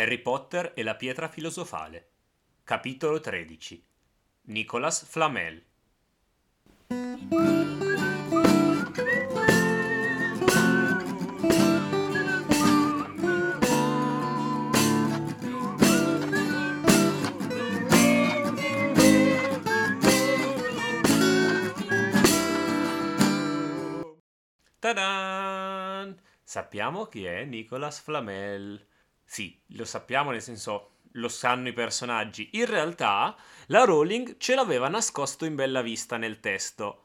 Harry Potter e la pietra filosofale. Capitolo 13. Nicolas Flamel. Ta-dan! Sappiamo chi è Nicolas Flamel. Sì, lo sappiamo nel senso lo sanno i personaggi. In realtà la Rowling ce l'aveva nascosto in bella vista nel testo.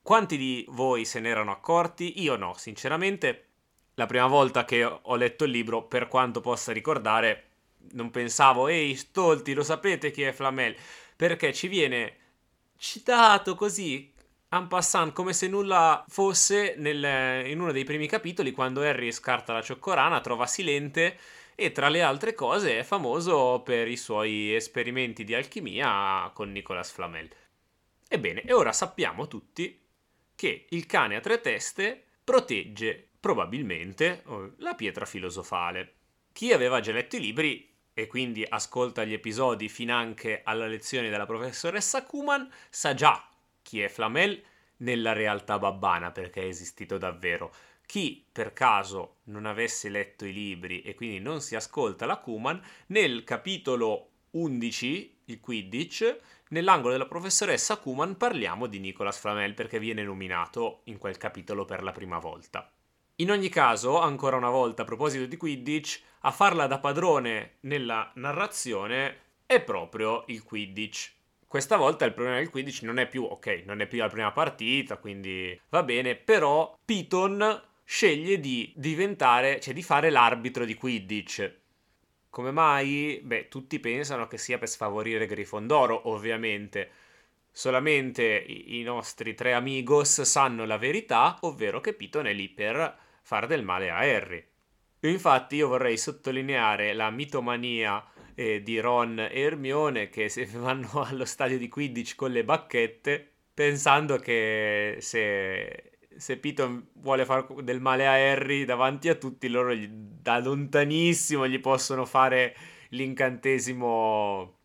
Quanti di voi se ne erano accorti? Io no, sinceramente. La prima volta che ho letto il libro, per quanto possa ricordare, non pensavo, ehi, stolti, lo sapete chi è Flamel? Perché ci viene citato così, en passant, come se nulla fosse nel, in uno dei primi capitoli, quando Harry scarta la cioccorana, trova Silente e tra le altre cose è famoso per i suoi esperimenti di alchimia con Nicolas Flamel. Ebbene, e ora sappiamo tutti che il cane a tre teste protegge probabilmente oh, la pietra filosofale. Chi aveva già letto i libri e quindi ascolta gli episodi finanche alla lezione della professoressa Kuman sa già chi è Flamel nella realtà babbana perché è esistito davvero. Chi per caso non avesse letto i libri e quindi non si ascolta la Kuman, nel capitolo 11, il Quidditch, nell'angolo della professoressa Kuman parliamo di Nicolas Flamel perché viene nominato in quel capitolo per la prima volta. In ogni caso, ancora una volta a proposito di Quidditch, a farla da padrone nella narrazione è proprio il Quidditch. Questa volta il problema del Quidditch non è più, ok, non è più la prima partita, quindi va bene, però Piton sceglie di diventare, cioè di fare l'arbitro di Quidditch. Come mai? Beh, tutti pensano che sia per sfavorire Grifondoro, ovviamente. Solamente i, nostri tre amigos sanno la verità, ovvero che Piton è lì per fare del male a Harry. Infatti io vorrei sottolineare la mitomania eh, di Ron e Hermione che se vanno allo stadio di Quidditch con le bacchette pensando che se se Piton vuole fare del male a Harry davanti a tutti loro gli, da lontanissimo gli possono fare l'incantesimo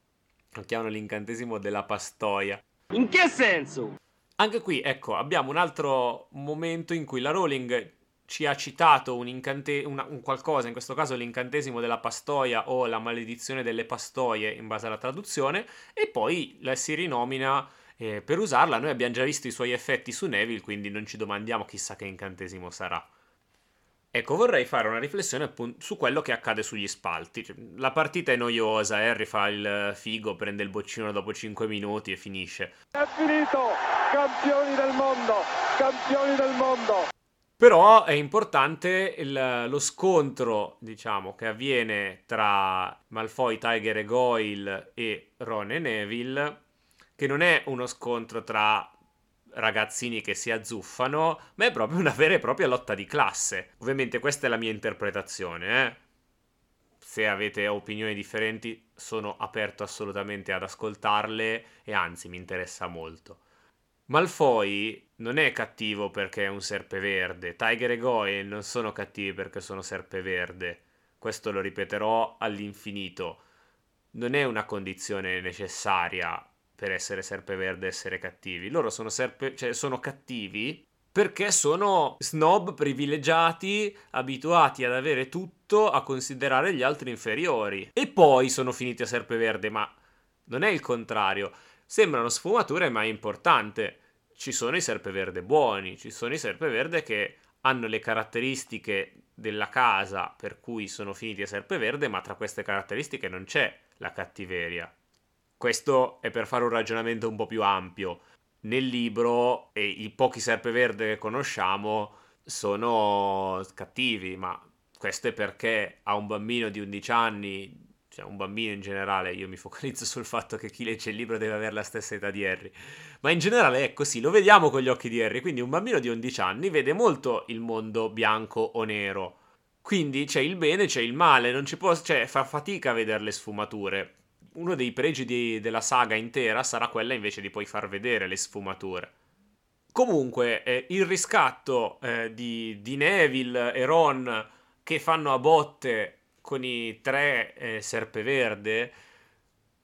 lo chiamano l'incantesimo della pastoia in che senso? anche qui ecco abbiamo un altro momento in cui la Rowling ci ha citato un, incante- una, un qualcosa, in questo caso l'incantesimo della pastoia o la maledizione delle pastoie in base alla traduzione, e poi la si rinomina eh, per usarla. Noi abbiamo già visto i suoi effetti su Neville, quindi non ci domandiamo chissà che incantesimo sarà. Ecco, vorrei fare una riflessione appunto su quello che accade sugli spalti. Cioè, la partita è noiosa, Harry fa il figo, prende il boccino dopo 5 minuti e finisce. È finito! Campioni del mondo! Campioni del mondo! Però è importante il, lo scontro, diciamo, che avviene tra Malfoy, Tiger e Goyle e Ron e Neville che non è uno scontro tra ragazzini che si azzuffano, ma è proprio una vera e propria lotta di classe. Ovviamente questa è la mia interpretazione, eh. Se avete opinioni differenti sono aperto assolutamente ad ascoltarle e anzi mi interessa molto. Malfoy non è cattivo perché è un serpeverde, Tiger e Goyle non sono cattivi perché sono serpeverde. Questo lo ripeterò all'infinito. Non è una condizione necessaria per essere serpeverde essere cattivi. Loro sono, serpe, cioè, sono cattivi perché sono snob privilegiati, abituati ad avere tutto, a considerare gli altri inferiori. E poi sono finiti a serpeverde, ma non è il contrario. Sembrano sfumature, ma è importante. Ci sono i serpeverde buoni, ci sono i serpeverde che hanno le caratteristiche della casa per cui sono finiti a serpeverde, ma tra queste caratteristiche non c'è la cattiveria. Questo è per fare un ragionamento un po' più ampio. Nel libro, e i pochi serpeverde che conosciamo sono cattivi, ma questo è perché a un bambino di 11 anni, cioè un bambino in generale, io mi focalizzo sul fatto che chi legge il libro deve avere la stessa età di Harry, ma in generale è così, lo vediamo con gli occhi di Harry, quindi un bambino di 11 anni vede molto il mondo bianco o nero. Quindi c'è il bene, c'è il male, non ci può, cioè fa fatica a vedere le sfumature uno dei pregi di, della saga intera sarà quella invece di poi far vedere le sfumature. Comunque, eh, il riscatto eh, di, di, Neville e Ron che fanno a botte con i tre eh, serpeverde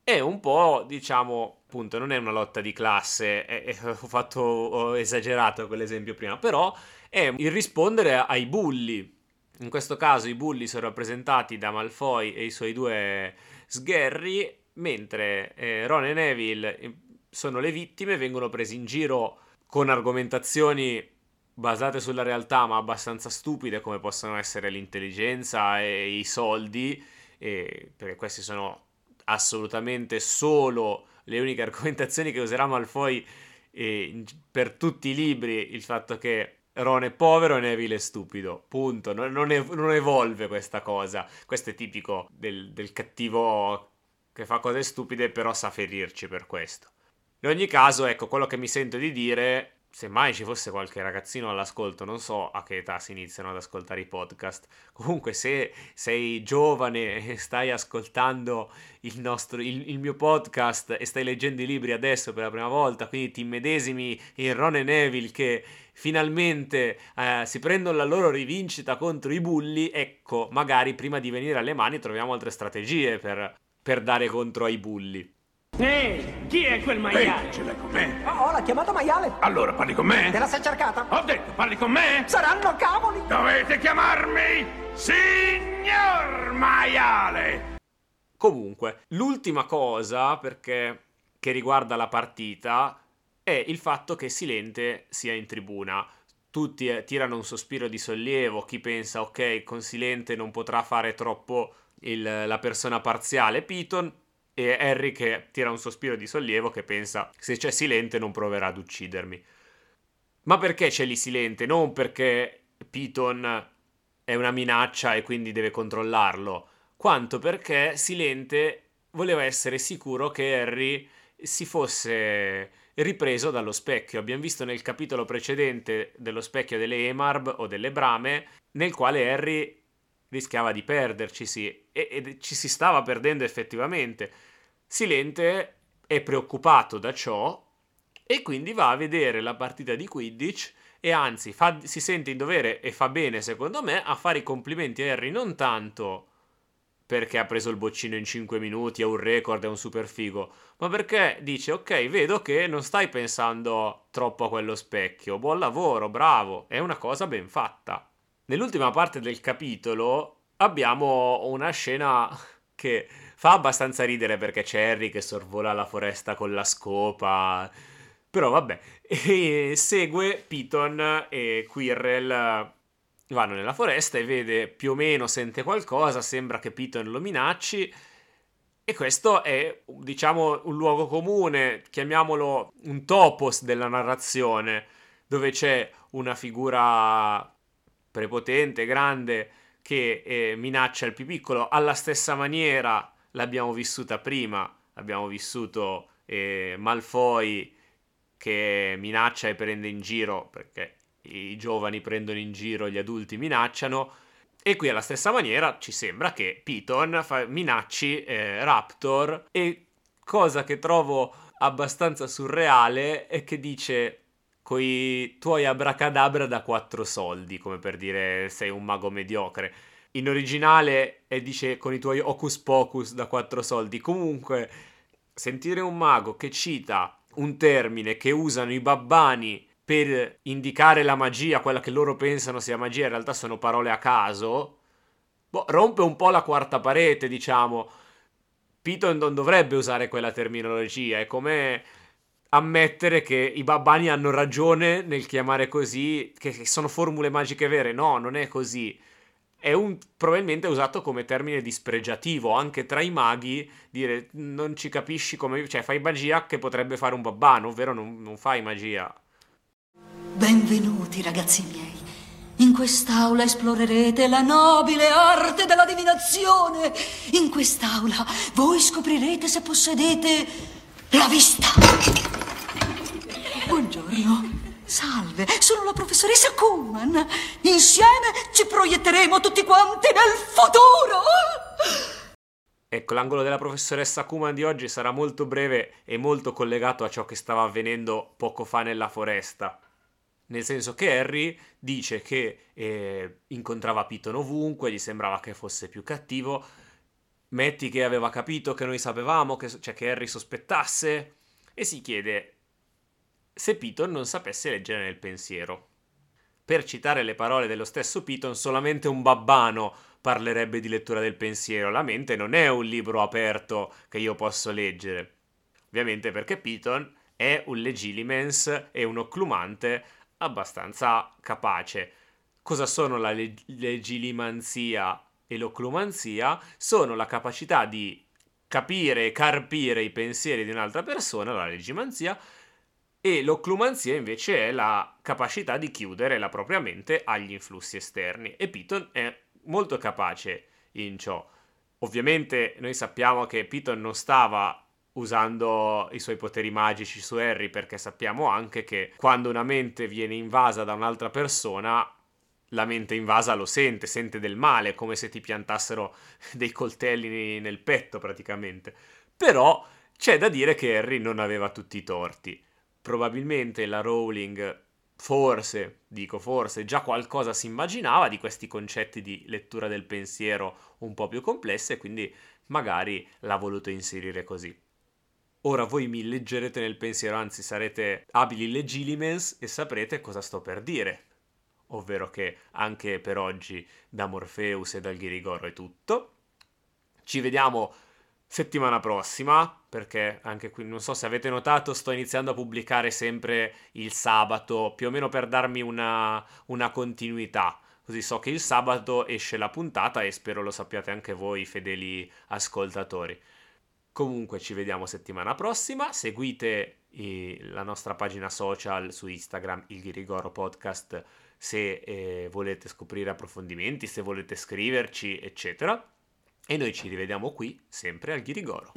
è un po', diciamo, appunto, non è una lotta di classe, è, è, ho fatto, ho esagerato quell'esempio prima, però è il rispondere ai bulli. In questo caso i bulli sono rappresentati da Malfoy e i suoi due sgherri, mentre eh, Ron e Neville eh, sono le vittime, vengono presi in giro con argomentazioni basate sulla realtà ma abbastanza stupide come possono essere l'intelligenza e i soldi, e, perché questi sono assolutamente solo le uniche argomentazioni che userà Malfoy eh, per tutti i libri, il fatto che Ron è povero e Neville è stupido, punto, non, non, ev- non evolve questa cosa, questo è tipico del, del cattivo che fa cose stupide però sa ferirci per questo. In ogni caso, ecco, quello che mi sento di dire se mai ci fosse qualche ragazzino all'ascolto, non so a che età si iniziano ad ascoltare i podcast. Comunque, se sei giovane e stai ascoltando il, nostro, il, il, mio podcast e stai leggendo i libri adesso per la prima volta, quindi ti medesimi in Ron e Neville che finalmente eh, si prendono la loro rivincita contro i bulli, ecco, magari prima di venire alle mani troviamo altre strategie per, per dare contro ai bulli. Ehi, chi è quel maiale? Ehi, ce l'hai con me? Oh, oh, l'ha chiamato maiale. Allora parli con me? Te la sei cercata? Ho detto, parli con me? Saranno cavoli! Dovete chiamarmi Signor Maiale! Comunque, l'ultima cosa, perché che riguarda la partita, è il fatto che Silente sia in tribuna. Tutti eh, tirano un sospiro di sollievo, chi pensa, ok, con Silente non potrà fare troppo il, la persona parziale Piton, e Harry che tira un sospiro di sollievo che pensa se c'è Silente non proverà ad uccidermi. Ma perché c'è lì Silente? Non perché Piton è una minaccia e quindi deve controllarlo, quanto perché Silente voleva essere sicuro che Harry si fosse ripreso dallo specchio. Abbiamo visto nel capitolo precedente dello specchio delle Emarb o delle Brame, nel quale Harry rischiava di perderci, sì, e, e ci si stava perdendo effettivamente. Silente è preoccupato da ciò e quindi va a vedere la partita di Quidditch e anzi fa, si sente in dovere e fa bene secondo me a fare i complimenti a Harry non tanto perché ha preso il boccino in 5 minuti, è un record, è un super figo, ma perché dice ok, vedo che non stai pensando troppo a quello specchio, buon lavoro, bravo, è una cosa ben fatta. Nell'ultima parte del capitolo abbiamo una scena che Fa abbastanza ridere perché c'è Harry che sorvola la foresta con la scopa. Però vabbè. E segue Piton e Quirrell vanno nella foresta e vede più o meno, sente qualcosa, sembra che Piton lo minacci. E questo è, diciamo, un luogo comune, chiamiamolo un topos della narrazione, dove c'è una figura prepotente, grande, che eh, minaccia il più piccolo. Alla stessa maniera l'abbiamo vissuta prima, abbiamo vissuto eh, Malfoy che minaccia e prende in giro perché i giovani prendono in giro, gli adulti minacciano. E qui alla stessa maniera ci sembra che Piton fa, minacci eh, Raptor. E cosa che trovo abbastanza surreale è che dice coi tuoi abracadabra da quattro soldi, come per dire sei un mago mediocre in originale e dice con i tuoi Hocus Pocus da quattro soldi. Comunque, sentire un mago che cita un termine che usano i babbani per indicare la magia, quella che loro pensano sia magia, in realtà sono parole a caso, boh, rompe un po' la quarta parete, diciamo. Piton non dovrebbe usare quella terminologia, è come ammettere che i babbani hanno ragione nel chiamare così, che sono formule magiche vere. No, non è così. È un, probabilmente usato come termine dispregiativo anche tra i maghi dire non ci capisci come cioè fai magia che potrebbe fare un babbano ovvero non, non fai magia. Benvenuti ragazzi miei. In quest'aula esplorerete la nobile arte della divinazione. In quest'aula voi scoprirete se possedete la vista buongiorno Salve, sono la professoressa Kuhlman. Insieme ci proietteremo tutti quanti nel futuro. Ecco, l'angolo della professoressa Kuman di oggi sarà molto breve e molto collegato a ciò che stava avvenendo poco fa nella foresta. nel senso che Harry dice che eh, incontrava Piton ovunque, gli sembrava che fosse più cattivo, metti che aveva capito che noi sapevamo, che, cioè che Harry sospettasse, e si chiede se Piton non sapesse leggere nel pensiero. Per citare le parole dello stesso Piton, solamente un babbano parlerebbe di lettura del pensiero, la mente non è un libro aperto che io posso leggere. Ovviamente perché Piton è un legilimens e un occlumante abbastanza capace. Cosa sono la leg- legilimanzia e l'occlumanzia? Sono la capacità di capire e carpire i pensieri di un'altra persona, la legimanzia, e l'occlumanzia invece è la capacità di chiudere la propria mente agli influssi esterni e Piton è molto capace in ciò. Ovviamente noi sappiamo che Piton non stava usando i suoi poteri magici su Harry perché sappiamo anche che quando una mente viene invasa da un'altra persona la mente invasa lo sente, sente del male, come se ti piantassero dei coltelli nel petto praticamente. Però c'è da dire che Harry non aveva tutti i torti. Probabilmente la Rowling, forse, dico forse, già qualcosa si immaginava di questi concetti di lettura del pensiero un po' più complesse, quindi magari l'ha voluto inserire così. Ora voi mi leggerete nel pensiero, anzi sarete abili legilimens e saprete cosa sto per dire. Ovvero che anche per oggi da Morpheus e dal Ghirigoro è tutto. Ci vediamo settimana prossima, perché anche qui non so se avete notato, sto iniziando a pubblicare sempre il sabato, più o meno per darmi una, una continuità. Così so che il sabato esce la puntata e spero lo sappiate anche voi, fedeli ascoltatori. Comunque ci vediamo settimana prossima, seguite eh, la nostra pagina social su Instagram, il Ghirigoro Podcast, se eh, volete scoprire approfondimenti, se volete scriverci, eccetera. E noi ci rivediamo qui, sempre al Ghirigoro.